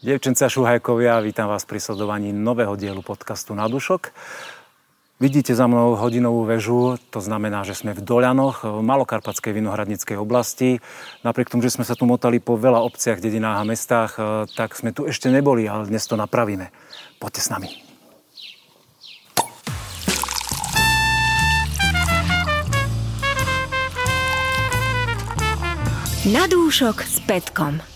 Devčence a šuhajkovia, vítam vás pri sledovaní nového dielu podcastu Na dušok. Vidíte za mnou hodinovú väžu, to znamená, že sme v Doľanoch, v malokarpatskej vinohradníckej oblasti. Napriek tomu, že sme sa tu motali po veľa obciach, dedinách a mestách, eh, tak sme tu ešte neboli, ale dnes to napravíme. Poďte s nami. Na dúšok s Petkom.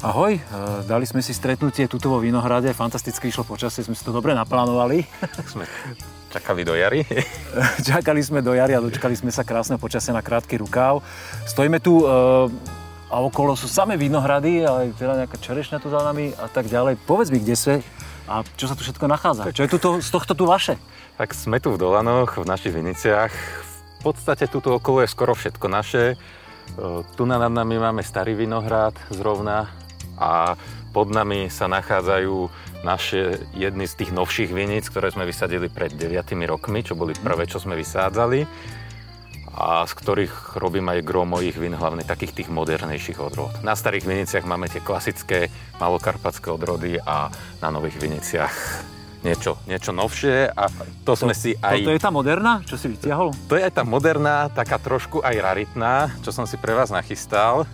Ahoj, eh, dali sme si stretnutie tuto vo Vinohrade, fantasticky išlo počasie, sme si to dobre naplánovali. Sme čakali do jary. Čakali sme do jary a dočkali sme sa krásneho počasia na krátky rukáv. Stojíme tu eh, a okolo sú samé vinohrady, ale teda nejaká čerešňa tu za nami a tak ďalej. Povedz mi, kde sme a čo sa tu všetko nachádza? Čo je tu to, z tohto tu vaše? Tak sme tu v Dolanoch, v našich viniciach. V podstate tuto okolo je skoro všetko naše. Eh, Tu nad nami máme starý vinohrad zrovna a pod nami sa nachádzajú naše jedny z tých novších viníc, ktoré sme vysadili pred 9 rokmi, čo boli prvé, čo sme vysádzali a z ktorých robím aj gro mojich vín, hlavne takých tých modernejších odrod. Na starých viniciach máme tie klasické malokarpatské odrody a na nových viniciach niečo, niečo novšie a to, sme si aj... Toto je tá moderná, čo si vytiahol? To je aj tá moderná, taká trošku aj raritná, čo som si pre vás nachystal.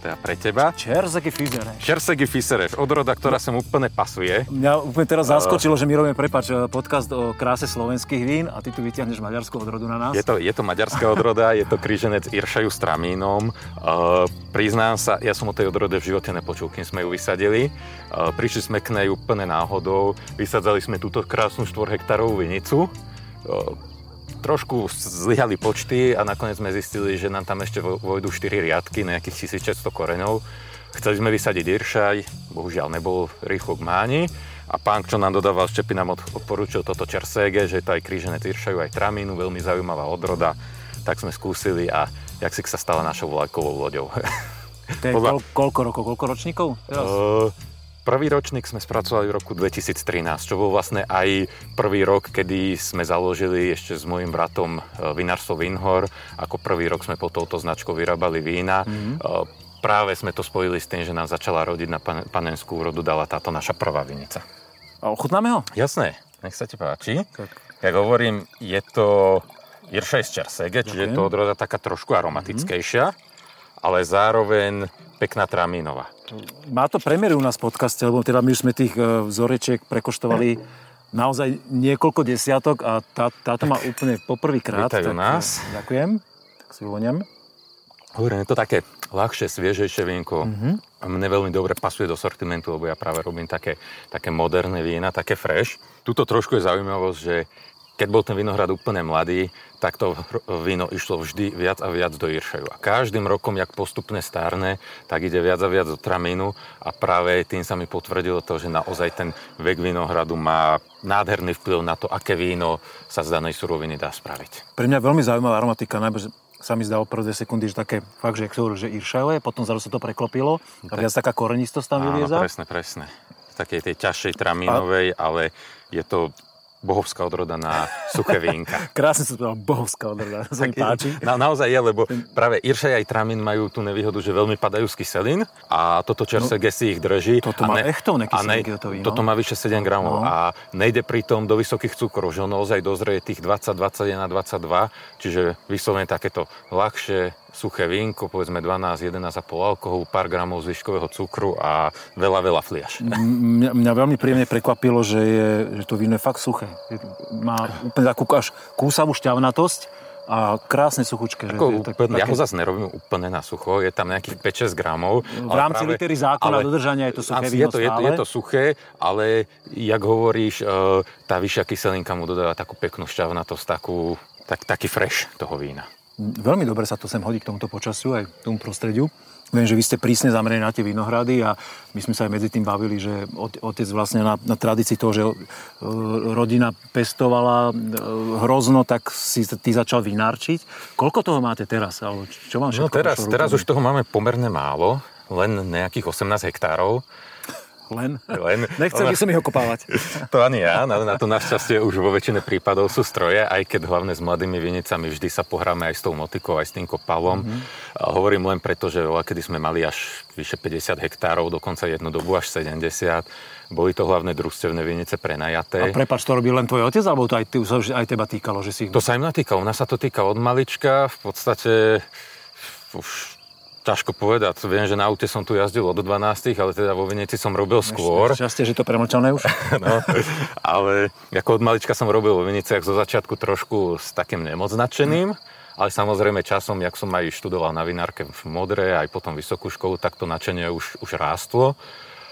Teda pre teba. Čerzeky Fizere. Šersegi Fisereš, odroda, ktorá sem úplne pasuje. Mňa úplne teraz zaskočilo, že my robíme, prepač, podcast o kráse slovenských vín a ty tu vyťahneš maďarskú odrodu na nás. Je to, je to maďarská odroda, je to kríženec Iršaju s tramínom. Uh, priznám sa, ja som o tej odrode v živote nepočul, kým sme ju vysadili. Uh, prišli sme k nej úplne náhodou, vysadzali sme túto krásnu 4 hektárovú vinicu. Uh, trošku zlyhali počty a nakoniec sme zistili, že nám tam ešte vo- vojdu 4 riadky, nejakých 1600 koreňov. Chceli sme vysadiť Iršaj, bohužiaľ nebol rýchlo k máni. A pán, čo nám dodával Štepi, nám od- odporúčil toto čersége, že je to aj kríženec Iršaju, aj tramínu, veľmi zaujímavá odroda. Tak sme skúsili a jak si sa stala našou vlajkovou loďou. To je Podľa- koľ, koľko rokov, koľko ročníkov? Teraz? Uh, Prvý ročník sme spracovali v roku 2013, čo bol vlastne aj prvý rok, kedy sme založili ešte s môjim bratom eh, vinárstvo Vinhor. Ako prvý rok sme pod touto značkou vyrábali vína. Mm-hmm. Práve sme to spojili s tým, že nám začala rodiť na pan- panenskú úrodu, dala táto naša prvá vinica. A ochutnáme ho? Jasné, nech sa ti páči. Tak. Jak hovorím, je to Iršaj z Čersege, čiže je to odroda taká trošku aromatickejšia, ale zároveň pekná tramínová. Má to premiéry u nás v podcaste, lebo teda my už sme tých e, vzorečiek prekoštovali naozaj niekoľko desiatok a tá, táto má úplne poprvýkrát. vítajú tak, nás. e, Ďakujem. Tak si uvoňam. Hovorím, je to také ľahšie, sviežejšie vínko. A mne veľmi dobre pasuje do sortimentu, lebo ja práve robím také, také moderné vína, také fresh. Tuto trošku je zaujímavosť, že keď bol ten vinohrad úplne mladý, tak to víno išlo vždy viac a viac do Iršaju. A každým rokom, jak postupne stárne, tak ide viac a viac do Tramínu a práve tým sa mi potvrdilo to, že naozaj ten vek vinohradu má nádherný vplyv na to, aké víno sa z danej suroviny dá spraviť. Pre mňa veľmi zaujímavá aromatika, najmä sa mi zdalo prvé sekundy, že také fakt, že, že Iršajové, potom zrazu sa to preklopilo a viac taká korenistosť tam Áno, vylieza. presne, presne. Z takej tej ťažšej tramínovej, ale je to bohovská odroda na suché vínka. Krásne sa povedal, bohovská odroda, sa mi páči. Na, naozaj je, lebo práve Iršaj aj Tramín majú tú nevýhodu, že veľmi padajú z kyselín a toto čerstvé si ich drží. No, toto má echtovné a ne- víno. Toto má vyše 7 No. gramov a nejde pritom do vysokých cukrov, že ono ozaj dozrie tých 20, 21, 22, čiže vyslovene takéto ľahšie, suché vínko, povedzme 12, 11,5 alkoholu, pár gramov zvyškového cukru a veľa, veľa fliaž. Mňa, mňa veľmi príjemne prekvapilo, že, je, že to víno je fakt suché. Má úplne takú až kúsavú šťavnatosť a krásne suchučké. Že Ako to je tak- úplne, ja ho také- zase nerobím úplne na sucho, je tam nejakých 5-6 gramov. V rámci litery zákona dodržania je to suché víno je to, je, to, stále. je to suché, ale jak hovoríš, e, tá vyššia kyselinka mu dodáva takú peknú šťavnatosť, takú, tak, taký fresh toho vína. Veľmi dobre sa to sem hodí k tomuto počasiu aj k tomu prostrediu. Viem, že vy ste prísne zameraní na tie vinohrady a my sme sa aj medzi tým bavili, že ot- otec vlastne na, na tradícii toho, že e, rodina pestovala e, hrozno, tak si ty začal vinárčiť. Koľko toho máte teraz? Alebo čo vám No teraz, teraz už toho máme pomerne málo, len nejakých 18 hektárov. Len? Len. Nechcel by som ich okopávať. To ani ja, na, na to našťastie už vo väčšine prípadov sú stroje, aj keď hlavne s mladými vinicami vždy sa pohráme aj s tou motikou, aj s tým kopalom. Mm-hmm. A hovorím len preto, že veľa kedy sme mali až vyše 50 hektárov, dokonca jednu dobu až 70. Boli to hlavné družstevné vinice prenajaté. A prepač, to robil len tvoj otec, alebo to aj, ty, aj teba týkalo, že si... To sa im natýkalo, nás sa to týka od malička, v podstate už ťažko povedať. Viem, že na aute som tu jazdil od 12, ale teda vo Veneci som robil skôr. Šťastie, že to premlčané už. no, ale ako od malička som robil vo Veneciach zo začiatku trošku s takým nemoc nadšeným. Ale samozrejme časom, jak som aj študoval na vinárke v Modre, aj potom vysokú školu, tak to nadšenie už, už rástlo.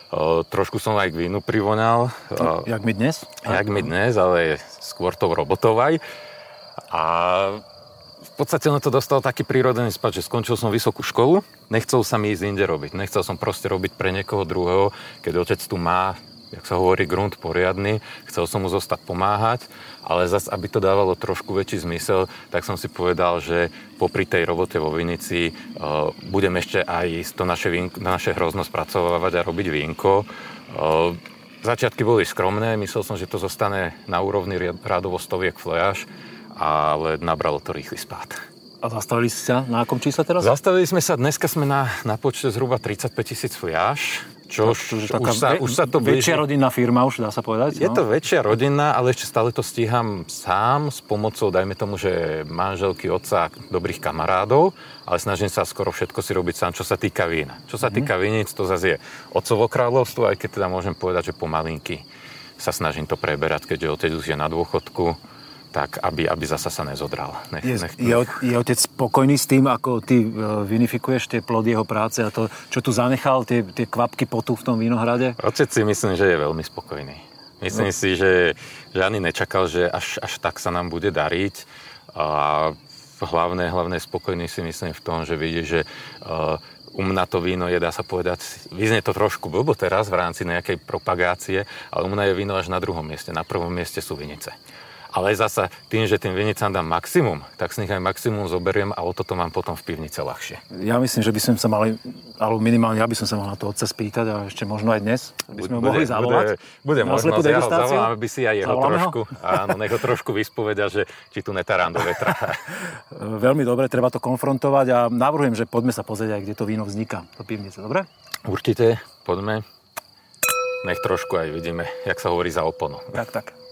Uh, trošku som aj k vínu privoňal. Uh, jak mi dnes? Jak mi dnes, ale skôr tou robotov aj. A podstate na to dostal taký prírodzený spad, že skončil som vysokú školu, nechcel sa mi ísť inde robiť. Nechcel som proste robiť pre niekoho druhého, keď otec tu má, jak sa hovorí, grunt poriadny, chcel som mu zostať pomáhať, ale zase, aby to dávalo trošku väčší zmysel, tak som si povedal, že popri tej robote vo Vinici uh, budem ešte aj to naše, vínko, naše hrozno spracovávať a robiť vínko. Uh, začiatky boli skromné, myslel som, že to zostane na úrovni rádovo stoviek flejaž, ale nabralo to rýchly spád. A zastavili ste sa na akom čísle teraz? Zastavili sme sa, dneska sme na, na počte zhruba 35 tisíc fliaž, čo už, už, sa, už sa to blíži. Väčšia rodinná firma už, dá sa povedať? Je no? to väčšia rodina, ale ešte stále to stíham sám s pomocou, dajme tomu, že manželky, otca, dobrých kamarádov, ale snažím sa skoro všetko si robiť sám, čo sa týka vína. Čo sa mm-hmm. týka vínic, to zase je otcovo kráľovstvo, aj keď teda môžem povedať, že pomalinky sa snažím to preberať, keďže otec už je na dôchodku tak aby, aby zasa sa nezodral. Nech, je, nech... Je, je otec spokojný s tým, ako ty e, vynifikuješ tie plody jeho práce a to, čo tu zanechal, tie, tie kvapky potu v tom vínohrade? Otec si myslím, že je veľmi spokojný. Myslím no. si, že, že ani nečakal, že až, až tak sa nám bude dariť. A hlavné, hlavné spokojný si myslím v tom, že vidí, že uh, u mňa to víno je, dá sa povedať, vyznie to trošku blbo teraz v rámci nejakej propagácie, ale u mňa je víno až na druhom mieste. Na prvom mieste sú vinice. Ale zasa tým, že tým vinicám dám maximum, tak z nich aj maximum zoberiem a o toto mám potom v pivnice ľahšie. Ja myslím, že by sme sa mali, alebo minimálne ja by som sa mal na to otca spýtať a ešte možno aj dnes by sme ho mohli zavolať. Bude, bude možnosť, ja ho zavolám, aby si aj jeho trošku, áno, nech ho trošku vyspovedia, že či tu netarám do vetra. Veľmi dobre, treba to konfrontovať a navrhujem, že poďme sa pozrieť aj, kde to víno vzniká, do pivnice, dobre? Určite, poďme. Nech trošku aj vidíme, jak sa hovorí za oponu. Tak, tak.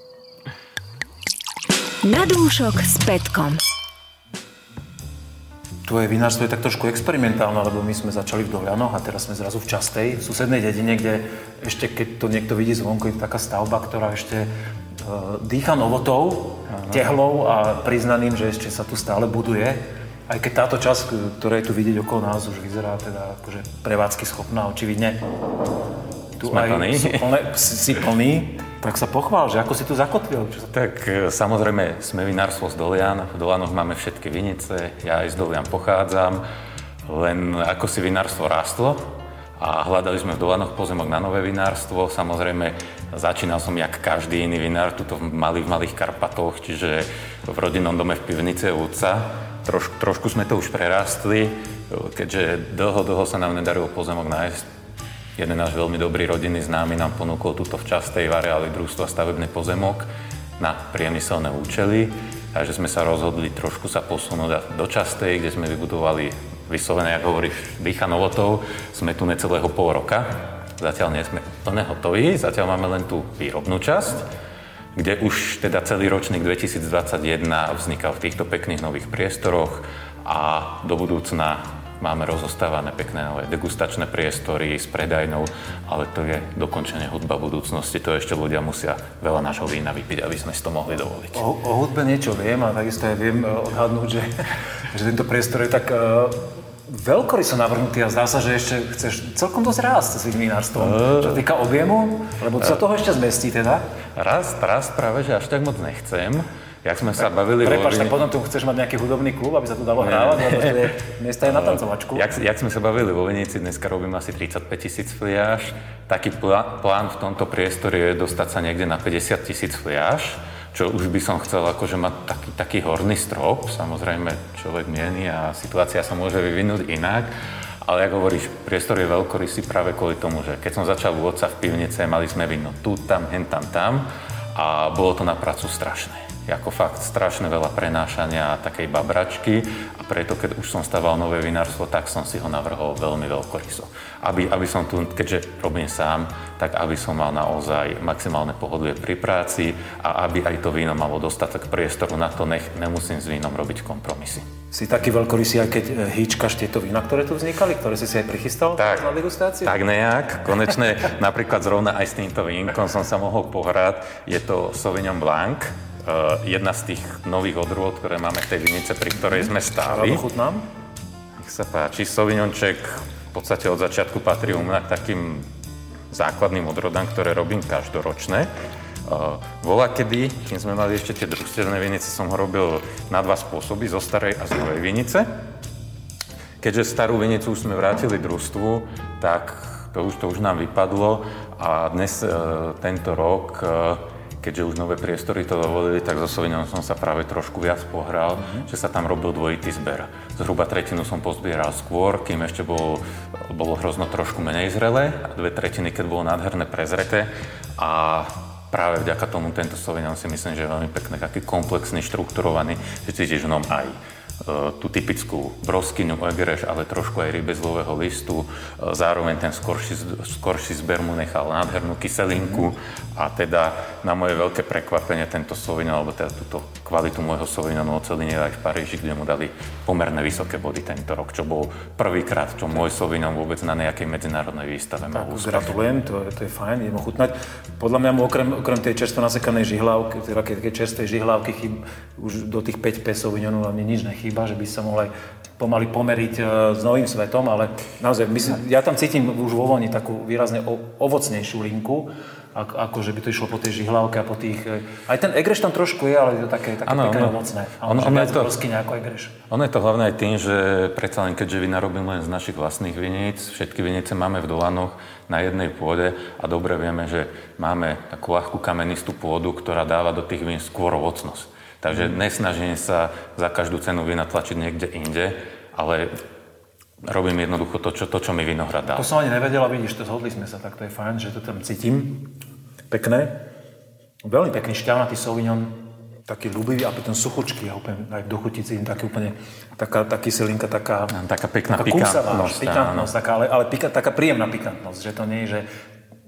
Na dúšok s Petkom. Tvoje vinárstvo je tak trošku experimentálne, lebo my sme začali v Doľanoch a teraz sme zrazu v Častej, v susednej dedine, kde ešte keď to niekto vidí zvonku, je taká stavba, ktorá ešte uh, dýcha novotou, Aha. tehlou a priznaným, že ešte sa tu stále buduje. Aj keď táto časť, ktorá je tu vidieť okolo nás, už vyzerá teda akože prevádzky schopná, očividne. Tu Sme aj plný. Plné, si plný. Tak sa pochvál, že ako si tu zakotvil. Čo sa... Tak e, samozrejme, sme vinárstvo z Dolian. V Dolianoch máme všetky vinice, ja aj z Dolian pochádzam. Len ako si vinárstvo rástlo a hľadali sme v Dolanoch pozemok na nové vinárstvo. Samozrejme, začínal som jak každý iný vinár, tuto mali v Malých Karpatoch, čiže v rodinnom dome v pivnice Úca. Troš, trošku sme to už prerastli, keďže dlho, dlho sa nám nedarilo pozemok nájsť Jeden náš veľmi dobrý rodinný známy nám ponúkol túto v častej v areáli družstva stavebný pozemok na priemyselné účely. Takže sme sa rozhodli trošku sa posunúť do častej, kde sme vybudovali vyslovené, ako hovoríš, dýcha novotov. Sme tu necelého pol roka. Zatiaľ nie sme plne hotoví, zatiaľ máme len tú výrobnú časť, kde už teda celý ročník 2021 vznikal v týchto pekných nových priestoroch a do budúcna Máme rozostávané pekné nové degustačné priestory s predajnou, ale to je dokončenie hudba budúcnosti. To ešte ľudia musia veľa nášho vína vypiť, aby sme si to mohli dovoliť. O, o hudbe niečo viem a takisto aj viem e, odhadnúť, že, že tento priestor je tak uh, veľkoryso navrhnutý a zdá sa, že ešte chceš celkom dosť rásť s vinárstvom. Uh, čo týka objemu, lebo sa toho ešte zmestí teda? Rast, rast práve, že až tak moc nechcem. Jak sme sa bavili... Prepač, tak potom tu chceš mať nejaký hudobný klub, aby sa tu dalo hrávať, lebo tu je miesta je na tancovačku. Jak, jak sme sa bavili vo Venici, dneska robím asi 35 tisíc fliaž. Taký plán v tomto priestore je dostať sa niekde na 50 tisíc fliaž, čo už by som chcel akože mať taký, taký horný strop. Samozrejme, človek mieni a situácia sa môže vyvinúť inak Ale ako hovoríš, priestor je veľkorysý práve kvôli tomu, že keď som začal otca v pivnice, mali sme víno tu, tam, hen, tam, tam a bolo to na prácu strašné ako fakt strašne veľa prenášania takej babračky a preto, keď už som staval nové vinárstvo, tak som si ho navrhol veľmi veľkoryso. Aby, aby som tu, keďže robím sám, tak aby som mal naozaj maximálne pohodlie pri práci a aby aj to víno malo dostatok priestoru na to, nech nemusím s vínom robiť kompromisy. Si taký veľkorysý, aj keď e, hýčkaš tieto vína, ktoré tu vznikali, ktoré si si aj prichystal tak, na degustáciu? Tak nejak. Konečne napríklad zrovna aj s týmto vínkom som sa mohol pohrať. Je to Sauvignon Blanc, uh, jedna z tých nových odrôd, ktoré máme v tej vinice, pri ktorej sme stáli. Rado chutnám. Nech sa páči. Sauvignonček v podstate od začiatku patrí u mňa k takým základným odrodám, ktoré robím každoročné. Uh, vola kedy, kým sme mali ešte tie družstevné vinice, som ho robil na dva spôsoby, zo starej a z novej vinice. Keďže starú vinicu už sme vrátili družstvu, tak to už, to už nám vypadlo a dnes, uh, tento rok, uh, keďže už nové priestory to dovolili, tak so Sauvignonom som sa práve trošku viac pohral, mm-hmm. že sa tam robil dvojitý zber. Zhruba tretinu som pozbieral skôr, kým ešte bolo, bolo hrozno trošku menej zrelé a dve tretiny, keď bolo nádherné prezreté. A práve vďaka tomu tento Sauvignon si myslím, že je veľmi pekný, taký komplexný, štrukturovaný, že cítiš v ňom aj tú typickú broskyňu egereš, ale trošku aj rybezlového listu. E, zároveň ten skorší, skorší zber mu nechal nádhernú kyselinku a teda na moje veľké prekvapenie tento Sauvignon, alebo teda túto kvalitu môjho Sauvignonu ocelinili aj v Paríži, kde mu dali pomerne vysoké body tento rok, čo bol prvýkrát, čo môj Sauvignon vôbec na nejakej medzinárodnej výstave mal úspech. Gratulujem, to, to je fajn, idem chutnať. Podľa mňa mu okrem, okrem tej čerstvo nasekanej žihlavky, teda keď čerstvej žihlavky chyb, už do tých 5 pesov Sauvignonu ani nič nechýba chýba, že by sa mohol aj pomaly pomeriť e, s novým svetom, ale naozaj, myslím, ja tam cítim už vo voni takú výrazne ovocnejšiu linku, ako, ako že by to išlo po tej žihlavke a po tých... E, aj ten egreš tam trošku je, ale je to také, také ano, pekné ono, ovocné. ono, ono, je to, ako egreš. Ono je to hlavne aj tým, že predsa len keďže vina robím len z našich vlastných viníc, všetky vinice máme v Dolanoch na jednej pôde a dobre vieme, že máme takú ľahkú kamenistú pôdu, ktorá dáva do tých vín skôr ovocnosť. Takže nesnažím sa za každú cenu vynatlačiť niekde inde, ale robím jednoducho to, čo, to, čo mi vinohrad dá. To som ani nevedela, vidíš, to zhodli sme sa, tak to je fajn, že to tam cítim. Pekné. Veľmi pekný šťavnatý Sauvignon, taký ľubivý a potom suchočky, ja úplne aj v dochuti cítim taký úplne, taká, tá kyselinka, taká... Taká pekná taká pikantnosť. pikantnosť taká, ale, ale pika, taká príjemná pikantnosť, že to nie je, že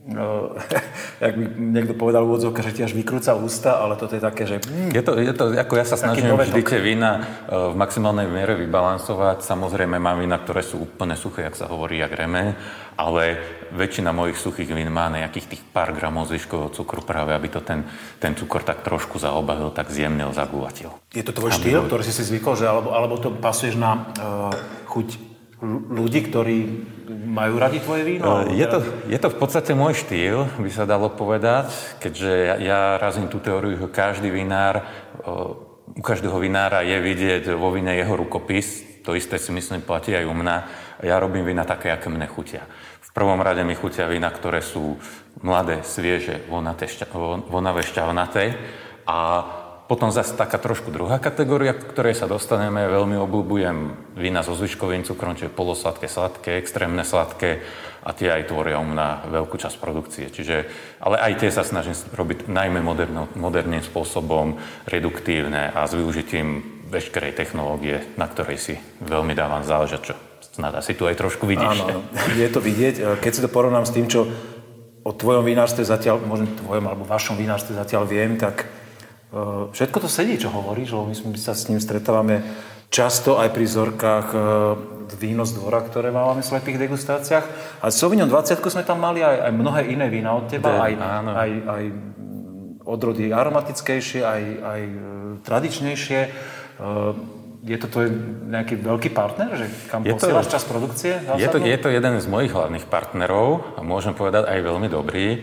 No, jak by niekto povedal v úvodzovke, že ti až vykrúca ústa, ale toto je také, že... Mm, je, to, je to, ako ja sa snažím vždy tie vína e, v maximálnej miere vybalansovať. Samozrejme mám vína, ktoré sú úplne suché, jak sa hovorí, jak remen, ale väčšina mojich suchých vín má nejakých tých pár gramov zvyškového cukru práve, aby to ten, ten cukor tak trošku zaobavil, tak zjemnil, zagulatil. Je to tvoj štýl, ktorý si si zvykol, že alebo, alebo to pasuješ na uh, chuť ľudí, ktorí majú radi tvoje víno? Je to, je to v podstate môj štýl, by sa dalo povedať, keďže ja, ja razím tú teóriu, že každý vinár, u každého vinára je vidieť vo vine jeho rukopis, to isté si myslím platí aj u mňa. Ja robím vína také, aké mne chutia. V prvom rade mi chutia vína, ktoré sú mladé, svieže, vonavé, šťavnaté a potom zase taká trošku druhá kategória, k ktorej sa dostaneme, veľmi obľúbujem vína so zvyškovým cukrom, čiže polosladké, sladké, extrémne sladké a tie aj tvoria u mňa veľkú časť produkcie. Čiže, ale aj tie sa snažím robiť najmä moderno, moderným spôsobom, reduktívne a s využitím veškerej technológie, na ktorej si veľmi dávam záležať, čo snad asi tu aj trošku vidíš. Áno, je to vidieť. Keď si to porovnám s tým, čo o tvojom vinárstve zatiaľ, možno tvojom alebo vašom vinárstve zatiaľ viem, tak všetko to sedí, čo hovoríš, lebo my sa s ním stretávame často aj pri zorkách eh, víno z dvora, ktoré máme v slepých degustáciách. A Sauvignon 20 sme tam mali aj, aj mnohé iné vína od teba, aj, aj, aj odrody aromatickejšie, aj, aj eh, tradičnejšie. Je to tvoj nejaký veľký partner, že kam je posielaš to, čas produkcie? Je to, je to jeden z mojich hlavných partnerov a môžem povedať aj veľmi dobrý.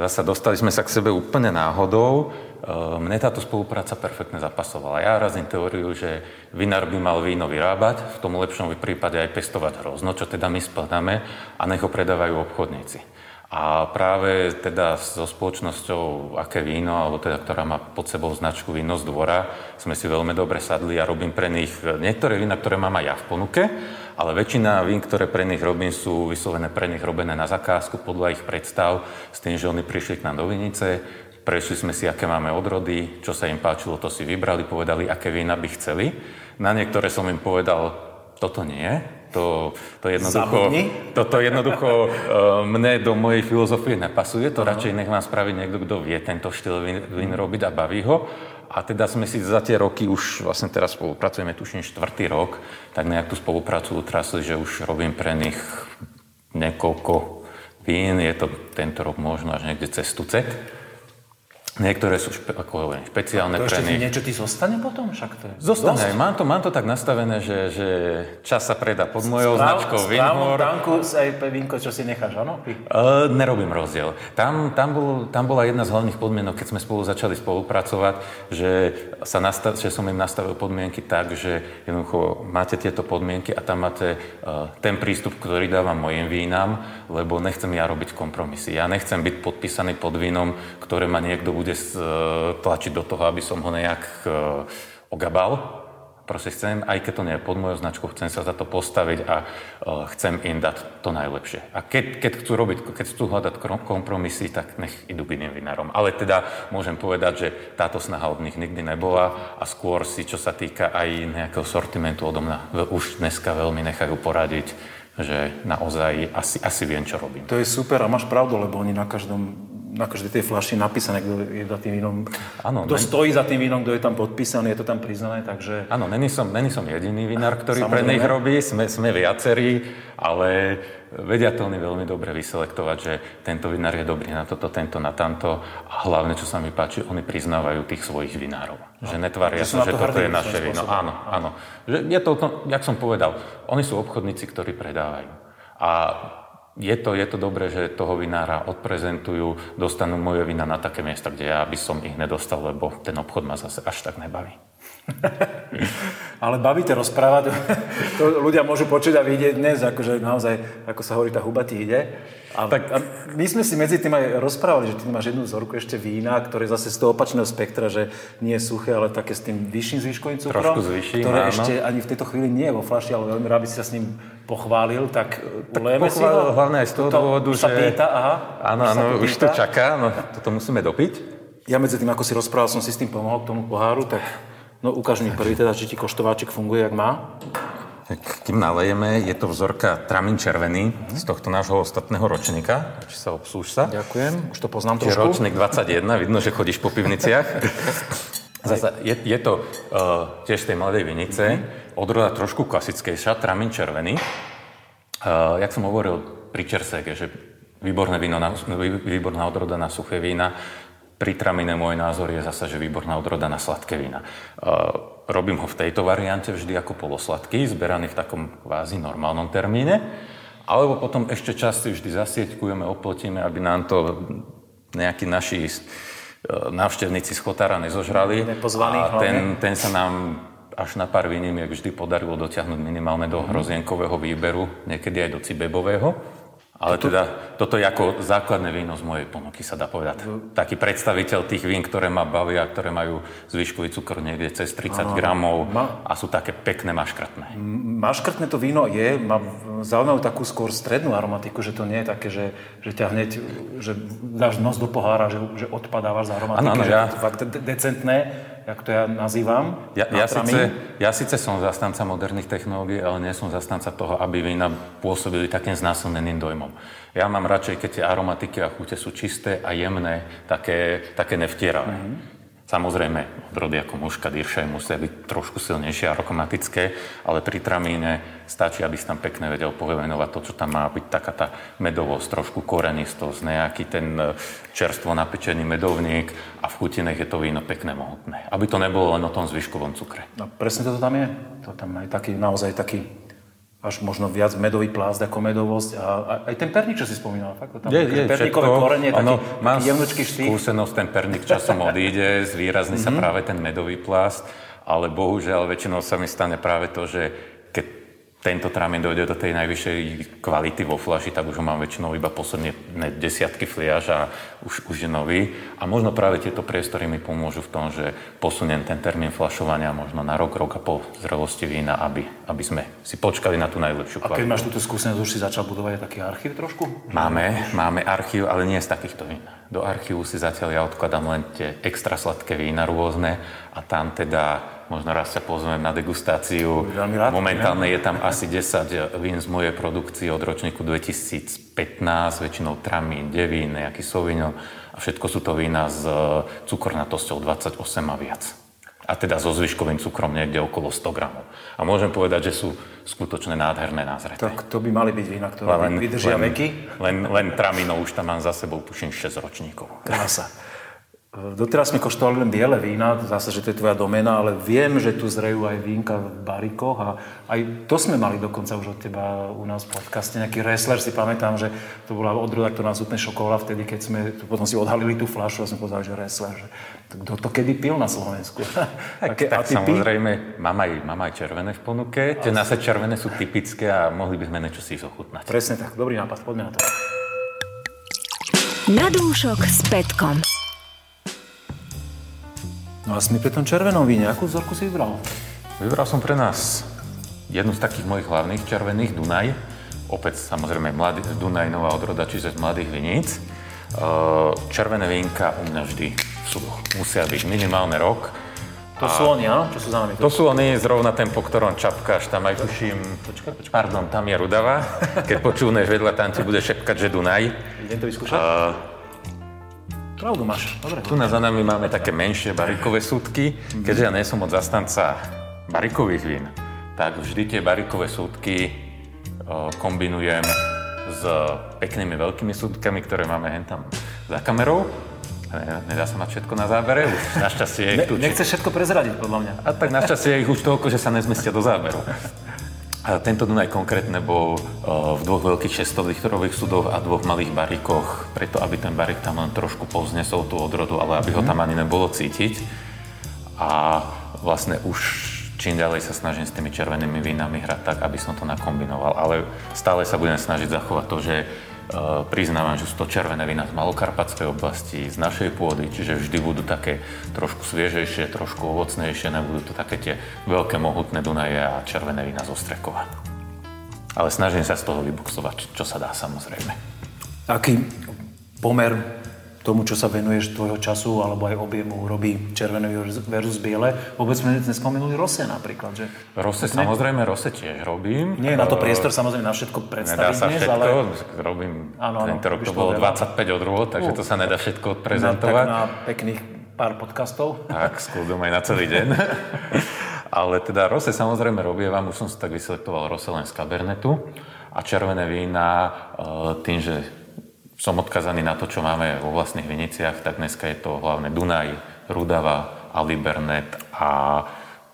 Zasa dostali sme sa k sebe úplne náhodou. Ehm, mne táto spolupráca perfektne zapasovala. Ja razím teóriu, že vinár by mal víno vyrábať, v tom lepšom prípade aj pestovať hrozno, čo teda my splnáme, a nech ho predávajú obchodníci. A práve teda so spoločnosťou Aké víno, alebo teda, ktorá má pod sebou značku Víno z dvora, sme si veľmi dobre sadli a robím pre nich niektoré vína, ktoré mám aj ja v ponuke, ale väčšina vín, ktoré pre nich robím, sú vyslovené pre nich robené na zakázku podľa ich predstav, s tým, že oni prišli k nám do Vinice, prešli sme si, aké máme odrody, čo sa im páčilo, to si vybrali, povedali, aké vína by chceli. Na niektoré som im povedal, toto nie, to, to jednoducho, toto jednoducho uh, mne do mojej filozofie nepasuje. To radšej nech vám spraví niekto, kto vie tento štýl vín, vín robiť a baví ho. A teda sme si za tie roky, už vlastne teraz spolupracujeme, tuším, štvrtý rok, tak nejak tú spoluprácu utrasli, že už robím pre nich niekoľko vín. Je to tento rok možno až niekde cez tucet. Niektoré sú špe, ako hovorím, špeciálne pre nich. niečo ti zostane potom? Však to je zostane. Dosť. Mám to, mám to tak nastavené, že, že čas sa predá pod mojou Správ, značkou Vinhor. Správnu aj vínko, čo si necháš, áno? Uh, nerobím rozdiel. Tam, tam, bol, tam bola jedna z hlavných podmienok, keď sme spolu začali spolupracovať, že, sa nastav, že som im nastavil podmienky tak, že jednoducho máte tieto podmienky a tam máte uh, ten prístup, ktorý dávam mojim vínam, lebo nechcem ja robiť kompromisy. Ja nechcem byť podpísaný pod vínom, ktoré ma niekto bude e, tlačiť do toho, aby som ho nejak e, ogabal. Proste chcem, aj keď to nie je pod mojou značkou, chcem sa za to postaviť a uh, chcem im dať to najlepšie. A keď, keď chcú robiť, keď chcú hľadať kompromisy, tak nech idú k iným vinárom. Ale teda môžem povedať, že táto snaha od nich nikdy nebola a skôr si, čo sa týka aj nejakého sortimentu odo mňa, už dneska veľmi nechajú poradiť že naozaj asi, asi viem, čo robím. To je super a máš pravdu, lebo oni na každom na každej tej flaši napísané, kto je za tým vínom, ano, kto stojí za tým vínom, kto je tam podpísaný, je to tam priznané, takže... Áno, není som, není som jediný vinár, ktorý Samozrejme. pre nich robí, sme, sme viacerí, ale vedia to oni veľmi dobre vyselektovať, že tento vinár je dobrý na toto, tento na tamto a hlavne, čo sa mi páči, oni priznávajú tých svojich vinárov. No. Že netvária sa, že toto je naše víno. Áno, áno. Že je to, jak som povedal, oni sú obchodníci, ktorí predávajú. A je to, je to dobré, že toho vinára odprezentujú, dostanú moje vína na také miesta, kde ja by som ich nedostal, lebo ten obchod ma zase až tak nebaví. Ale bavíte rozprávať, to ľudia môžu počuť a vidieť dnes, akože naozaj, ako sa hovorí, tá huba ti ide. A, tak... a my sme si medzi tým aj rozprávali, že ty máš jednu vzorku ešte vína, ktoré zase z toho opačného spektra, že nie je suché, ale také s tým vyšším zvýškovým cukrom, Trošku zvyším, ktoré áno. ešte ani v tejto chvíli nie je vo flaši, ale veľmi rád by si sa s ním pochválil, tak, tak si ho. Hlavne aj z toho dôvodu, že... pýta, aha. Áno, áno, už to čaká, no toto musíme dopiť. Ja medzi tým, ako si rozprával, som si s tým pomohol k tomu poháru, tak no ukáž mi prvý teda, či ti koštováčik funguje, jak má. Tak kým nalejeme, je to vzorka Tramin červený mm. z tohto nášho ostatného ročníka. Či sa obsúž sa. Ďakujem, už to poznám trošku. Ročník 21, vidno, že chodíš po pivniciach. Zasa, je, je to uh, tiež tej mladej vinice, mm. odroda trošku klasickejšia, Tramin červený. Uh, jak som hovoril pri Čersege, že výborné víno na, výborná odroda na suché vína, pri Tramine môj názor je zasa, že výborná odroda na sladké vína. Uh, robím ho v tejto variante vždy ako polosladký, zberaný v takom kvázi normálnom termíne. Alebo potom ešte časti vždy zasieťkujeme, oplotíme, aby nám to nejakí naši uh, návštevníci z Chotára nezožrali. a ten, ten sa nám až na pár výnimiek vždy podarilo dotiahnuť minimálne do hrozienkového výberu, niekedy aj do cibebového. Ale toto... teda, toto je ako základné víno z mojej ponuky, sa dá povedať. Taký predstaviteľ tých vín, ktoré ma bavia, ktoré majú zvyškový cukor niekde cez 30 ano, gramov ma... a sú také pekné maškrtné. Maškrtné to víno je, má zaujímavú takú skôr strednú aromatiku, že to nie je také, že, že ťa hneď, že dáš nos do pohára, že, že odpadávaš z aromatiky, ano, ano, že ja... to fakt decentné jak to ja nazývam. Ja, ja, síce, ja síce som zastanca moderných technológií, ale nie som zastanca toho, aby vína pôsobili takým znásilneným dojmom. Ja mám radšej, keď tie aromatiky a chute sú čisté a jemné, také, také nevtieravé. Mm-hmm. Samozrejme, odrody ako muška, diršaj musia byť trošku silnejšie aromatické, ale pri tramíne stačí, aby si tam pekne vedel povenovať to, čo tam má byť taká tá medovosť, trošku korenistosť, nejaký ten e, čerstvo napečený medovník a v chutinech je to víno pekné, mohutné. Aby to nebolo len o tom zvyškovom cukre. No presne to tam je. To tam je taký, naozaj taký až možno viac medový plást ako medovosť. A, aj ten perník, čo si spomínal, fakt, tam je, je, perníkové všetko, korenie, taký, taký jemnočký skúsenosť, ten perník časom odíde, zvýrazní sa mhm. práve ten medový plást, ale bohužiaľ väčšinou sa mi stane práve to, že tento tramien dojde do tej najvyššej kvality vo flaši, tak už ho mám väčšinou iba posledné desiatky fliaž a už, už je nový. A možno práve tieto priestory mi pomôžu v tom, že posuniem ten termín flašovania možno na rok, rok a pol zrelosti vína, aby, aby sme si počkali na tú najlepšiu kvalitu. A keď máš túto skúsenosť, už si začal budovať taký archív trošku? Máme, máme archív, ale nie z takýchto vín. Do archívu si zatiaľ ja odkladám len tie extra sladké vína rôzne a tam teda možno raz sa pozvem na degustáciu. rád, Momentálne je tam asi 10 vín z mojej produkcie od ročníku 2015, väčšinou Tramín, Devín, nejaký Sauvignon a všetko sú to vína s e, cukornatosťou 28 a viac. A teda so zvyškovým cukrom niekde okolo 100 gramov. A môžem povedať, že sú skutočne nádherné názrete. Tak to by mali byť vína, ktoré len, vydržia len, veky. Len, len Tramino už tam mám za sebou, tuším, 6 ročníkov. Krása. Doteraz sme koštovali len biele vína, zase, že to je tvoja domena, ale viem, že tu zrejú aj vínka v barikoch a aj to sme mali dokonca už od teba u nás v podcaste. Nejaký wrestler si pamätám, že to bola odroda, ktorá nás úplne šokovala vtedy, keď sme potom si odhalili tú fľašu a sme povedali, že wrestler. Že kto to kedy pil na Slovensku? Tak, tak samozrejme, mám aj, mám aj červené v ponuke. Tie naše červené sú typické a mohli by sme niečo si ich ochutnať. Presne tak, dobrý nápad, poďme na to. Na dúšok s Petkom. No a sme pri tom červenom víne. Akú vzorku si vybral? Vybral som pre nás jednu z takých mojich hlavných červených, Dunaj. Opäť samozrejme mladý, Dunaj nová odroda, čiže z mladých viníc. Červené vínka u mňa vždy súdoch musia byť minimálne rok. To sú oni, áno? Čo sú za nami? To sú oni, zrovna ten, po ktorom čapkáš, tam aj tuším... Počkaj, počkaj. Pardon, tam je Rudava. Keď počúvneš vedľa, tam ti bude šepkať, že Dunaj. Idem to vyskúšať? Uh, Pravdu máš, dobre. Tu na za nami máme také menšie barikové súdky. Keďže ja nie som od zastanca barikových vín, tak vždy tie barikové súdky kombinujem s peknými veľkými súdkami, ktoré máme hen tam za kamerou. Nedá sa mať všetko na zábere, už našťastie je ich tu. Nechceš všetko prezradiť, podľa mňa. A tak našťastie je ich už toľko, že sa nezmestia do záberu. Tento Dunaj konkrétne bol v dvoch veľkých 600 litrových súdoch a dvoch malých barikoch, preto aby ten barik tam len trošku povznesol tú odrodu, ale aby ho tam ani nebolo cítiť. A vlastne už čím ďalej sa snažím s tými červenými vínami hrať tak, aby som to nakombinoval. Ale stále sa budem snažiť zachovať to, že priznávam, že sú to červené vína z Malokarpatskej oblasti, z našej pôdy, čiže vždy budú také trošku sviežejšie, trošku ovocnejšie, nebudú to také tie veľké mohutné Dunaje a červené vína z Ostrekova. Ale snažím sa z toho vyboxovať, čo sa dá samozrejme. Aký pomer tomu, čo sa venuješ tvojho času alebo aj objemu robí červené versus biele. Vôbec sme nespomenuli Rose napríklad, že? Rose, ne... samozrejme, Rose tiež robím. Nie na to priestor samozrejme na všetko predstaviť nedá sa dnes, všetko, ale... robím, ano, tento rok to bolo 25 odrôd, takže to sa nedá všetko odprezentovať. Na, tak na pekných pár podcastov. Tak, s kľudom aj na celý deň. ale teda Rose samozrejme robievam, už som si tak vyselektoval Rose len z Cabernetu a červené vína e, tým, že som odkazaný na to, čo máme vo vlastných viniciach, tak dneska je to hlavne Dunaj, Rudava, Alibernet a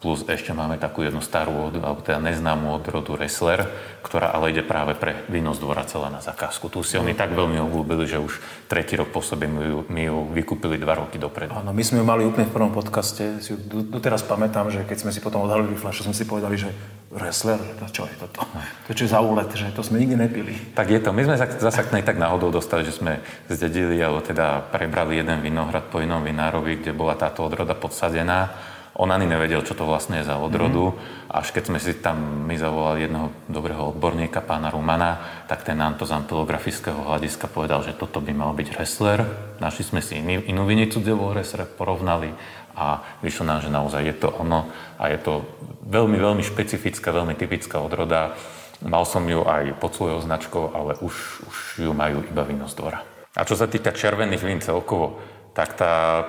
plus ešte máme takú jednu starú, alebo teda neznámú odrodu Ressler, ktorá ale ide práve pre víno z dvora celá na zakázku. Tu si oni tak veľmi obľúbili, že už tretí rok po sebe mi ju, mi ju vykúpili dva roky dopredu. Áno, my sme ju mali úplne v prvom podcaste. Si ju doteraz pamätám, že keď sme si potom odhalili fľašu, sme si povedali, že Ressler, to čo je toto? To čo je za úlet, že to sme nikdy nepili. Tak je to. My sme zase tak náhodou dostali, že sme zdedili, alebo teda prebrali jeden vinohrad po inom vinárovi, kde bola táto odroda podsadená on ani nevedel, čo to vlastne je za odrodu. Mm-hmm. Až keď sme si tam my zavolali jedného dobrého odborníka, pána Rumana, tak ten nám to z ampelografického hľadiska povedal, že toto by mal byť Ressler. Našli sme si iný, inú vinicu, kde bol Ressler, porovnali a vyšlo nám, že naozaj je to ono a je to veľmi, veľmi špecifická, veľmi typická odroda. Mal som ju aj pod svojou značkou, ale už, už ju majú iba víno z dvora. A čo sa týka červených vín celkovo, tak tá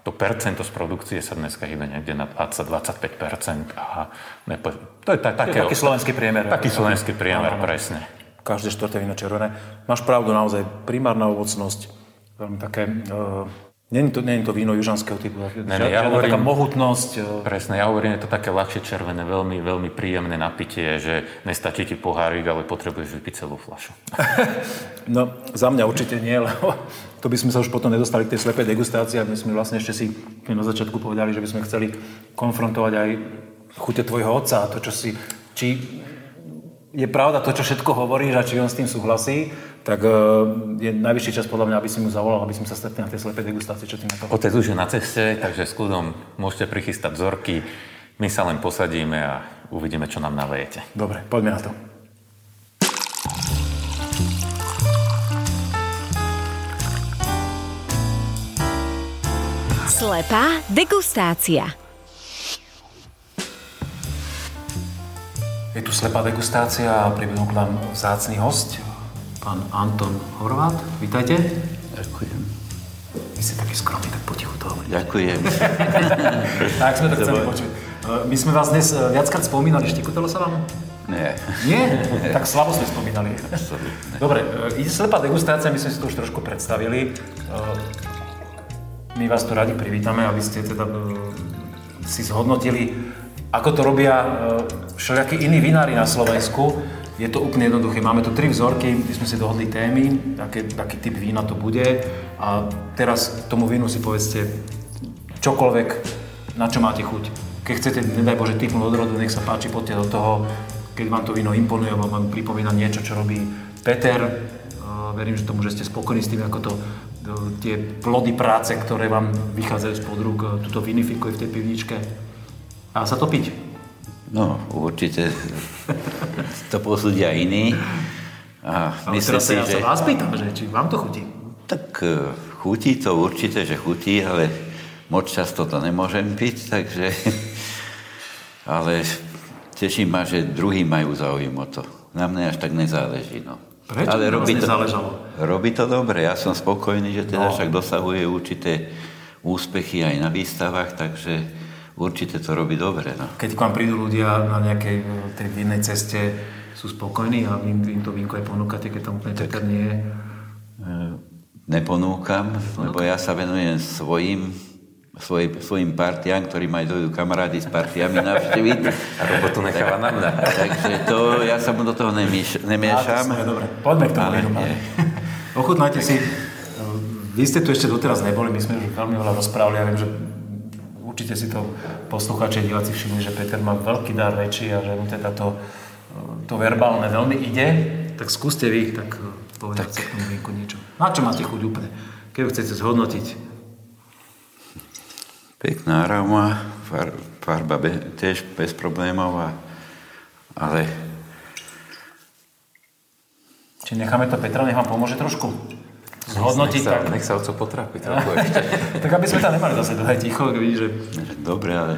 to percento z produkcie sa dneska hýbe niekde na 20-25% a nepo... to je ta, také, taký slovenský priemer. Taký slovenský priemer, áno, presne. Každé štvrté víno červené. Máš pravdu, naozaj primárna ovocnosť, veľmi také uh, Není to, není to víno južanského typu. Ne, ne, ja hovorím, taká mohutnosť. E, presne, ja hovorím, je to také ľahšie červené, veľmi, veľmi príjemné napitie, že nestačí ti pohárik, ale potrebuješ vypiť celú fľašu. no, za mňa určite nie, lebo to by sme sa už potom nedostali k tej slepej degustácii a my sme vlastne ešte si na začiatku povedali, že by sme chceli konfrontovať aj chute tvojho otca a to, čo si, či je pravda to, čo všetko hovoríš a či on s tým súhlasí, tak e, je najvyšší čas podľa mňa, aby si mu zavolal, aby sme sa stretli na tej slepej degustácii. Čo ty na to? Otec už je na ceste, takže s kľudom môžete prichystať vzorky. My sa len posadíme a uvidíme, čo nám navejete. Dobre, poďme na to. Slepá degustácia. Je tu slepá degustácia a pribudol k nám vzácný host, pán Anton Horvát. Vítajte. Ďakujem. Vy ste taký skromný, tak potichu to hovoríte. Ďakujem. Tak sme to chceli počuť. E, My sme vás dnes e, viackrát spomínali, štikotelo sa vám? Nie. Nie? tak slabo sme spomínali. Absolutne. Dobre, e, ide slepá degustácia, my sme si to už trošku predstavili. E, My vás tu radi privítame, aby ste teda e, si zhodnotili, ako to robia e, všelijakí iní vinári na Slovensku. Je to úplne jednoduché. Máme tu tri vzorky, my sme si dohodli témy, aké, aký typ vína to bude. A teraz tomu vínu si povedzte čokoľvek, na čo máte chuť. Keď chcete, nedaj Bože, typnúť od nech sa páči, poďte do toho. Keď vám to víno imponuje, vám pripomína niečo, čo robí Peter, uh, verím, že že ste spokojní s tým, ako to, to tie plody práce, ktoré vám vychádzajú spod rúk, tuto vinifikuje v tej pivničke. Dá sa to piť? No, určite to posúdia iní. A Ale teraz si, ja že... sa vás pýtam, že či vám to chutí. Tak e, chutí to určite, že chutí, ale moc často to nemôžem piť, takže... Ale teší ma, že druhí majú záujem o to. Na mne až tak nezáleží, no. Prečo Ale robí to, nezáležalo? robí to dobre, ja som spokojný, že teda No. však dosahuje určité úspechy aj na výstavách, takže určite to robí dobre, no. Keď k vám prídu ľudia na nejakej e, tej vinnej ceste, sú spokojní a vy im to vínko aj ponúkate, keď tam úplne Peter nie je. Neponúkam, lebo ja sa venujem svojim, svoj, svojim partiám, ktorí majú dojdu kamarádi s partiami navštíviť. A robotu necháva na mňa. Takže to, ja sa mu do toho nemieš, nemiešam. Á, to dobre, poďme k tomu Ale. Ochutnajte si. Vy ste tu ešte doteraz neboli, my sme už veľmi veľa rozprávali. Ja viem, že určite si to poslucháči a diváci všimli, že Peter má veľký dar reči a že mu teda to, to verbálne veľmi ide. Tak skúste vy, tak povedať tak. k tomu niečo. Na čo máte chuť úplne? Keď chcete zhodnotiť. Pekná far, farba be, tiež bez problémov, ale Či necháme to Petra, nech vám pomôže trošku zhodnotiť Nech sa, tak. nech sa oco potrápi trochu ešte. tak aby sme tam nemali zase dlhé ticho, ak vidíš, že dobre, ale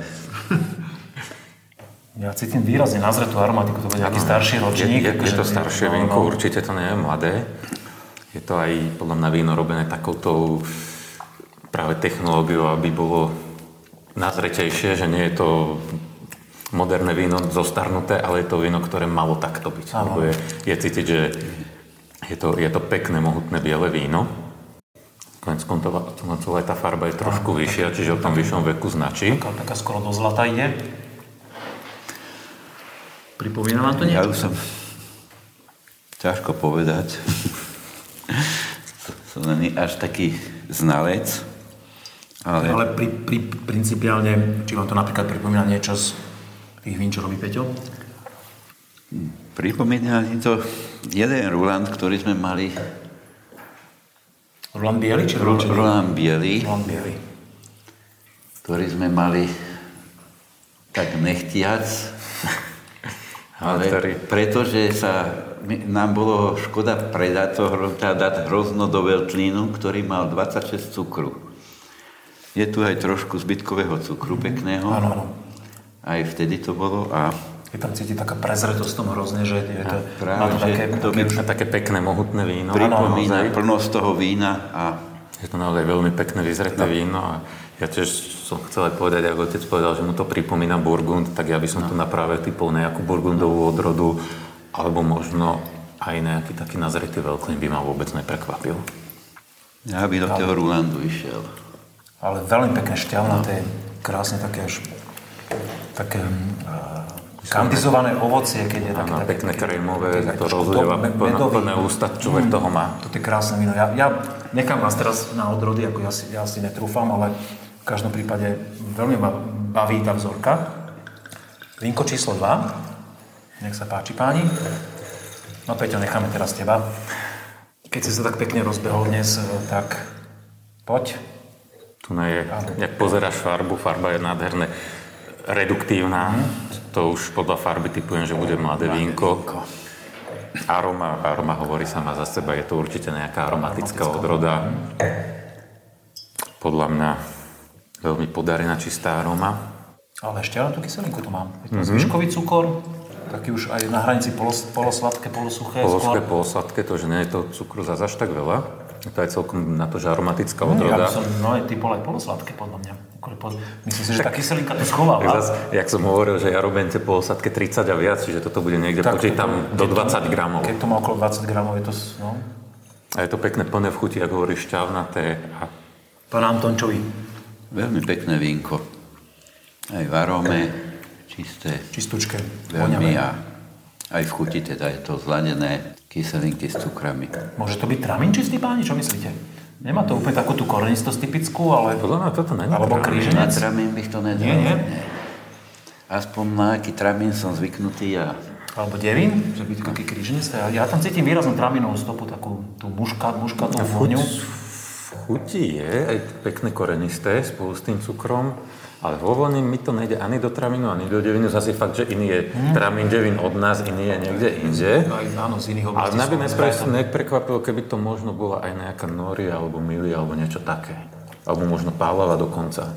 ja cítim výrazne nazretú aromatiku, to bude nejaký starší Je, ročník. je, je akože- to staršie no, vínko, no. určite to nie je mladé. Je to aj podľa mňa víno robené takouto práve technológiou, aby bolo nazretejšie, že nie je to moderné víno zostarnuté, ale je to víno, ktoré malo takto byť. Lebo je, je cítiť, že je to, je to pekné, mohutné biele víno. Konec koncov aj tá farba je trošku vyššia, čiže o tom vyššom veku značí. Taká, taká skoro do zlata ide. Pripomína vám to ja niečo? už som ťažko povedať. som až taký znalec, ale, Ale pri, pri, principiálne, či vám to napríklad pripomína niečo z tých vín, čo robí Peťo? pripomína mi to jeden Ruland, ktorý sme mali, Roland Bielý či Roland? Roland Bielý, Roland Bielý. ktorý sme mali tak nechtiac, ale ktorý- pretože sa, nám bolo škoda predať to, teda dať hrozno do veľtlínu, ktorý mal 26 cukru. Je tu aj trošku zbytkového cukru pekného. Áno, áno. Aj vtedy to bolo a Je tam cítiť taká prezretosť tom hrozne, že je to, práve, má to že také, to také už také pekné, mohutné víno. pripomína naozaj. plnosť toho vína a Je to naozaj veľmi pekné vyzreté no. víno a ja tiež som chcel aj povedať, ako otec povedal, že mu to pripomína Burgund, tak ja by som no. tu na práve typol nejakú Burgundovú odrodu, alebo možno aj nejaký taký nazretý veľklín by ma vôbec neprekvapil. ja by do toho Rulandu išiel. Ale veľmi pekné šťavnaté, krásne také až také uh, kandizované ovocie, keď je také, Áno, pekné také, krémové, také to rozlieva plné, ústa, človek toho má. To je krásne víno. Ja, ja nechám vás teraz na odrody, ako ja si, ja si netrúfam, ale v každom prípade veľmi ma baví tá vzorka. Vínko číslo 2. Nech sa páči, páni. No Peťo, necháme teraz teba. Keď si sa tak pekne rozbehol dnes, e, tak poď. Tu je, jak pozeráš farbu, farba je nádherne reduktívna. To už podľa farby typujem, že bude mladé, vínko. Aroma, aroma hovorí sama za seba, je to určite nejaká aromatická odroda. Podľa mňa veľmi podarená čistá aroma. Ale ešte ale tú kyselinku tu mám. Je to mm-hmm. zvyškový cukor, taký už aj na hranici polos, polosladké, polosuché. Polosladké, polosladké, to, že nie je to cukru za až tak veľa. To je celkom na to, že aromatická odroda. Ja som, no je typol aj polosladké, podľa mňa. Myslím si, že tá kyselinka to schováva. Zas, jak som hovoril, že ja robím tie polosladké 30 a viac, čiže toto bude niekde, tak, počítam, do 20 gramov. Keď to má okolo 20 gramov, je to... No. A je to pekné plné v chuti, ako hovoríš, šťavnaté. A... Pán Antončovi. Veľmi pekné vínko. Aj v arome, čisté. Čistúčke. Veľmi a aj v chuti teda je to zladené kyselinky s cukrami. Môže to byť tramín čistý páni, čo myslíte? Nemá to úplne takú tú korenistosť typickú, ale... Podľa mňa toto není Alebo kríženec. Na tramín bych to nedal. Nie, nie. Aspoň na aký tramín som zvyknutý a... Alebo devín, že by to taký kríženec. Ja, ja tam cítim výraznú tramínovú stopu, takú tú muškat, muškatú vôňu. V chuti je aj pekné korenisté spolu s tým cukrom. Ale vo voľne mi to nejde ani do tramínu, ani do devinu. Zase fakt, že iný je hmm. tramín, devín od nás, iný je niekde inde. No, aj, áno, z iných oblastí. Ale mňa by neprekvapilo, keby to možno bola aj nejaká nori, alebo mili, alebo niečo také. Alebo možno pálava dokonca.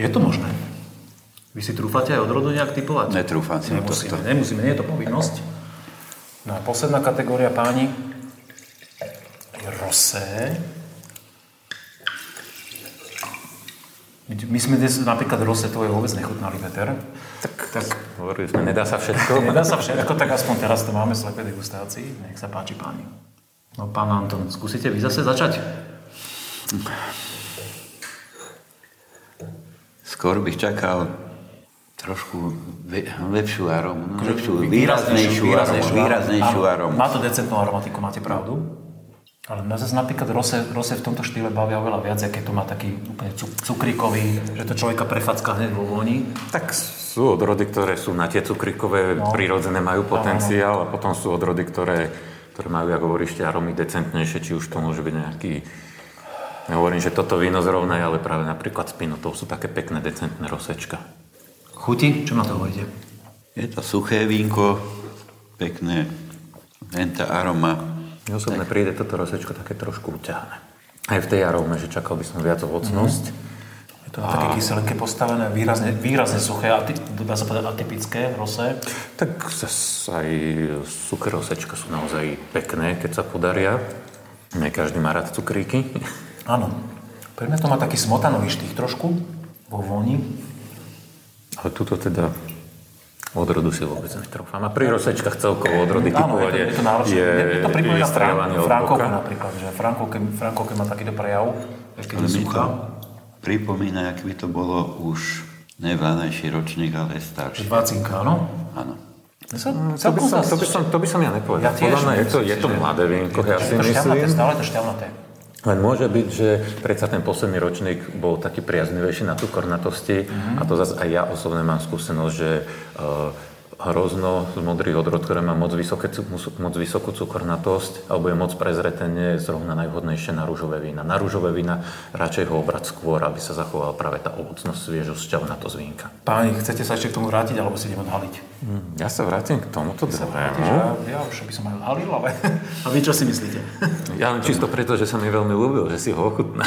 Je to možné? Vy si trúfate aj odrodu nejak typovať? Netrúfam si nemusíme, nemusíme, nie je to povinnosť. No a posledná kategória páni je rosé. My sme dnes napríklad rosetové vôbec nechutnali, Peter. Tak, tak hovorili sme, nedá sa všetko. nedá sa všetko, tak aspoň teraz to máme v slepej degustácii. Nech sa páči, páni. No, pán Anton, skúsite vy zase začať? Skôr bych čakal trošku lepšiu aromu, no, lepšiu, výraznejšiu, výraznejšiu, aromu, výraznejšiu aromu. Má to decentnú aromatiku, máte pravdu. Ale mňa zase napríklad Rose, Rose v tomto štýle bavia oveľa viac, keď to má taký úplne cukríkový, že to človeka prefacká hneď vo voni. Tak sú odrody, ktoré sú na tie cukríkové, no. prírodzené, majú potenciál a potom sú odrody, ktoré, ktoré majú, ako hovoríš, aromy decentnejšie, či už to môže byť nejaký Nehovorím, že toto víno zrovna je, ale práve napríklad s pinotou sú také pekné, decentné rosečka. Chuti? Čo na to hovoríte? Je to suché vínko, pekné, venta aroma, mne osobne príde toto rosečko také trošku uťahné. Aj v tej arome, že čakal by som viac ovocnosť. Mm-hmm. Je to na také kyselinke postavené, výrazne, výrazne suché, a dá sa povedať atypické rosé. Tak zase aj suché rosečka sú naozaj pekné, keď sa podaria. Nie každý má rád cukríky. Áno. Pre mňa to má taký smotanový štých trošku vo voni. Ale tuto teda Odrodu si vôbec netrúfam. A pri rozsečkách celkovo odrody typovať je, je, to je, je to pripomína Frankovku napríklad, že Frankovke, Frankovke má takýto prejav, keď je suchá. Pripomína, ak by to bolo už nevládajší ročník, ale starší. Dva cinka, áno? Áno. Mm, to, by som, to, by som, to by som ja nepovedal. Ja tiež, Podľa mňa je to, je to mladé vínko, ja si myslím. Stále to šťavnaté. Len môže byť, že predsa ten posledný ročník bol taký priaznivejší na tú kornatosti mm-hmm. a to zase aj ja osobne mám skúsenosť, že uh, hrozno z modrých odrod, ktoré má moc, vysoké, moc vysokú cukornatosť alebo je moc prezreté, nie je zrovna najvhodnejšie na rúžové vína. Na rúžové vína radšej ho obrať skôr, aby sa zachovala práve tá ovocnosť, sviežosť, šťavnatosť vínka. Páni, chcete sa ešte k tomu vrátiť, alebo si idem odhaliť? Hm, ja sa vrátim k tomuto druhému. Ja, ja už by som aj odhalil, ale a vy čo si myslíte? Ja len čisto preto, že sa mi veľmi ľúbil, že si ho ochutná.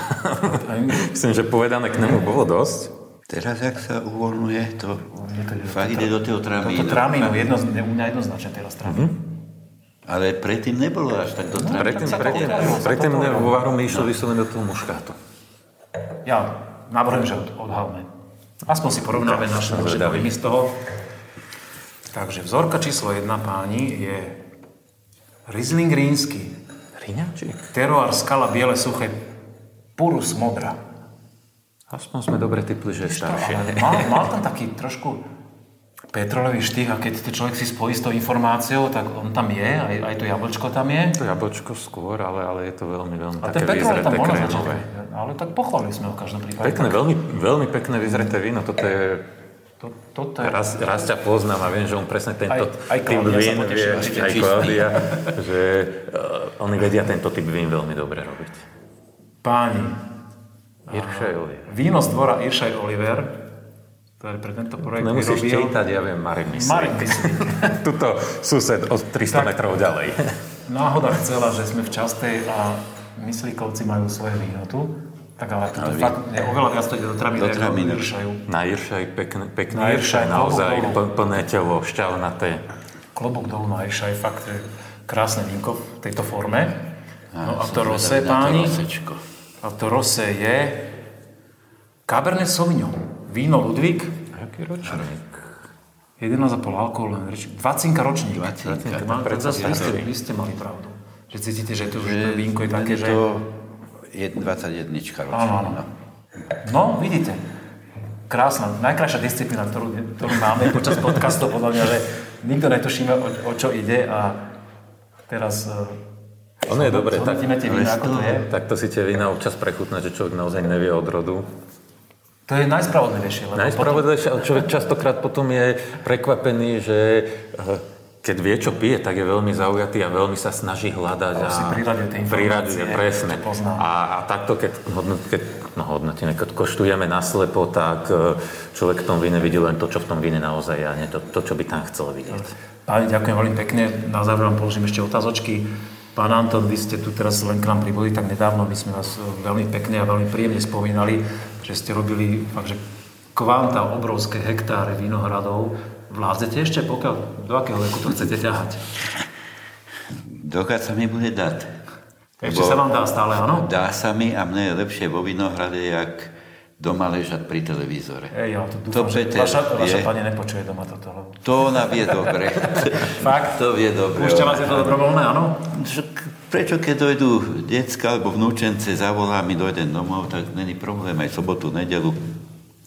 Myslím, že povedané k nemu bolo dosť. Teraz, ak sa uvoľňuje, to, fakt ide do toho tramínu. To tramínu, jedno, jednoznačne teraz tramín. Mm-hmm. Ale predtým nebolo až tak do tramínu. No, predtým, predtým, predtým vo varu mi išlo vyslovene do toho muškátu. Ja navrhujem, že odhalme. Aspoň si porovnáme naše, naše dojmy z toho. Takže vzorka číslo jedna, páni, je Riesling rínsky. Ríňačík? Terroir, skala, biele, suché, Purus modra. Aspoň sme dobre typli, že je staršie. Mal, mal tam taký trošku petrolový štých a keď to človek si spojí s tou informáciou, tak on tam je, aj, aj to jablčko tam je. To jablčko skôr, ale, ale je to veľmi, veľmi a také vyzreté, tam krémové. Ale tak pochválili sme ho v každom prípade. Pekné, veľmi, veľmi pekné vyzreté víno. Toto je to, to toto je... Raz, raz ťa poznám a viem, že on presne tento Aj- aj typ vín vie, aj. Klaudia, že uh, oni vedia tento typ vín veľmi dobre robiť. Páni, Iršaj Oliver. víno z dvora Iršaj Oliver, ktorý pre tento projekt Nemusíš vyrobil... čítať, ja viem, Marek myslí. Marek. Tuto sused o 300 Tak. metrov ďalej. Náhoda chcela, že sme v Častej a myslíkovci majú svoje víno tu. Tak ale to fakt, ne, oveľa viac to ide do tramína, Do tramína. Iršaju. Na Iršaj pekný, pekný Na Iršaj, naozaj plné telo, šťavnaté. Klobúk dolu na Iršaj, fakt je krásne vínko v tejto forme. No a to to páni, rosečko. A to rose je Cabernet Sauvignon. Víno Ludvík, Aký ročník? 11,5 alkohol, len reč, 20 ročník. Dvacinka. To má- to Predsa ste, vy ste mali pravdu. Že cítite, že to, že to vínko je také, je že... to jed- 21 ročná. Áno, áno. no. No, vidíte. Krásna, najkrajšia disciplína, ktorú, ktorú máme počas podcastu, podľa mňa, že nikto netušíme, o, o čo ide a teraz uh, Ono je dobre, tak, zhodnotíme tie vína, ako to je. takto si tie vína občas prechutnať, že človek naozaj nevie od rodu. To je najspravodlivejšie, lebo potom, Najspravodlivejšie, ale človek častokrát potom je prekvapený, že eh, keď vie, čo pije, tak je veľmi zaujatý a veľmi sa snaží hľadať. A si priraďuje tie informácie, priraďuje, presne. to. A, a takto, keď, hodnot, keď no, hodnotíme, keď koštujeme naslepo, tak eh, človek v tom víne vidí len to, čo v tom víne naozaj je, a nie to, to čo by tam chcel vidieť. Páni, ďakujem veľmi pekne. Na záver vám položím ešte otázočky. Pán Anton, vy ste tu teraz len k nám pribudli tak nedávno. My sme vás e, veľmi pekne a veľmi príjemne spomínali, že ste robili fakt, že kvanta obrovské hektáre vinohradov. Vládzete ešte, pokiaľ, do akého veku to chcete ťahať? Dokiaľ sa mi bude dať. Ešte sa vám dá stále, áno? Dá sa mi a mne je lepšie vo Vinohrade, jak doma ležať pri televízore. Ej, ja to To dúfam, že Peter vaša, vaša pani nepočuje doma toto. Lebo... To ona vie dobre. Fakt? To vie dobre. Púšťa vás je to dobrovoľné, áno? Prečo keď dojdú decka alebo vnúčence, zavolá mi, dojdem domov, tak není problém aj sobotu, nedelu.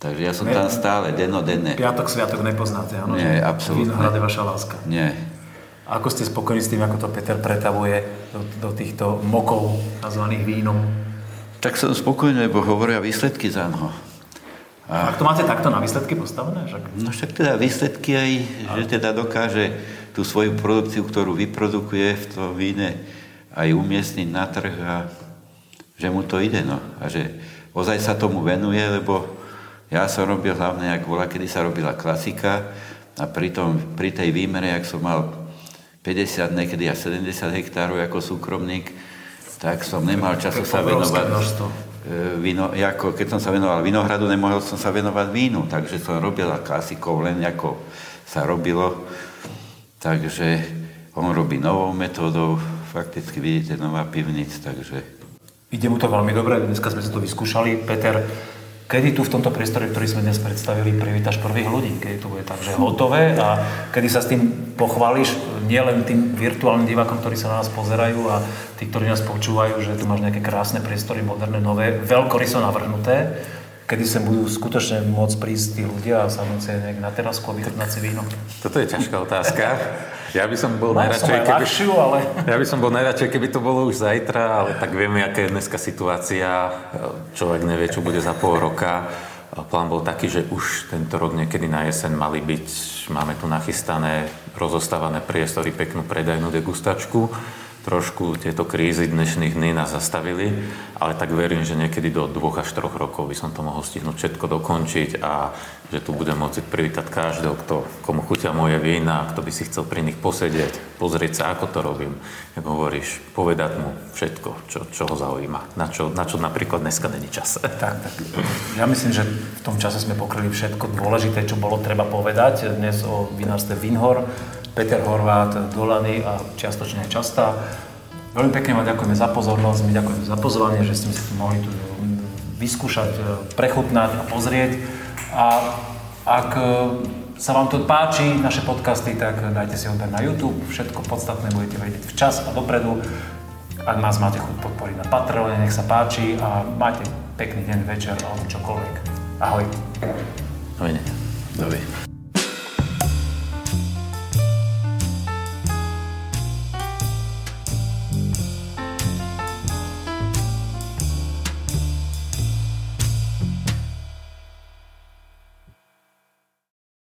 Takže ja som Ne- tam stále, dennodenné. Piatok, sviatok nepoznáte, áno? Nie, absolútne. Vinohrad je vaša láska. Nie. Ako ste spokojní s tým, ako to Peter pretavuje do, do týchto mokov nazvaných vínom? Tak som spokojný, lebo hovoria výsledky za noho. Ak to máte takto na výsledky postavené? Však... No však teda výsledky aj, že teda dokáže tú svoju produkciu, ktorú vyprodukuje v tom víne, aj umiestniť na trh a že mu to ide, no. A že ozaj sa tomu venuje, lebo ja som robil hlavne, jak bola, kedy sa robila klasika a pri, tom, pri tej výmere, jak som mal 50, niekedy až 70 hektárov ako súkromník, tak som nemal času sa venovať. množstvo. E, Víno, ako keď som sa venoval vinohradu, nemohol som sa venovať vínu, takže som robil klasikou len ako sa robilo. Takže on robí novou metódou, fakticky vidíte nová pivnic, takže Ide mu to veľmi dobre, dneska sme si to vyskúšali. Peter, kedy tu v tomto priestore, ktorý sme dnes predstavili, privítaš prvých ľudí? Kedy to bude tak, že hotové a kedy sa s tým pochváliš nielen tým virtuálnym divákom, ktorí sa na nás pozerajú a tí, ktorí nás počúvajú, že tu máš nejaké krásne priestory, moderné, nové, veľkoryso navrhnuté, kedy sem budú skutočne môcť prísť tí ľudia a sadnúť nejak na terasku a vychutnať si víno. Toto je ťažká otázka. Ja by som bol som najradšej, aj keby... ľahšiu, ale... Ja by som bol najradšej, keby to bolo už zajtra, ale tak vieme, aká je dneska situácia. Človek nevie, čo bude za pol roka. Plán bol taký, že už tento rok niekedy na jeseň mali byť, máme tu nachystané, rozostávané priestory, peknú predajnú degustačku. Trošku tieto krízy dnešných dní nás zastavili, ale tak verím, že niekedy do dvoch až troch rokov by som to mohol stihnúť všetko dokončiť a že tu budem môcť privítať každého, kto, komu chutia moje vína, kto by si chcel pri nich posedieť, pozrieť sa, ako to robím. Jak hovoríš, povedať mu všetko, čo, čo ho zaujíma, na čo, na čo napríklad dneska není čas. Tak, tak. Ja myslím, že v tom čase sme pokryli všetko dôležité, čo bolo treba povedať. Dnes o vinárstve Vinhor, Peter Horvát, Dolany a čiastočne Častá. Veľmi pekne vám ďakujeme za pozornosť, my ďakujeme za pozvanie, že ste si tu mohli tu vyskúšať, prechutnať a pozrieť. A ak e, sa vám to páči, naše podcasty, tak dajte si odber na YouTube. Všetko podstatné budete vedieť včas a dopredu. Ak nás máte chuť podporiť na Patreone, nech sa páči a máte pekný deň, večer alebo čokoľvek. Ahoj. Dovidenia. dobre.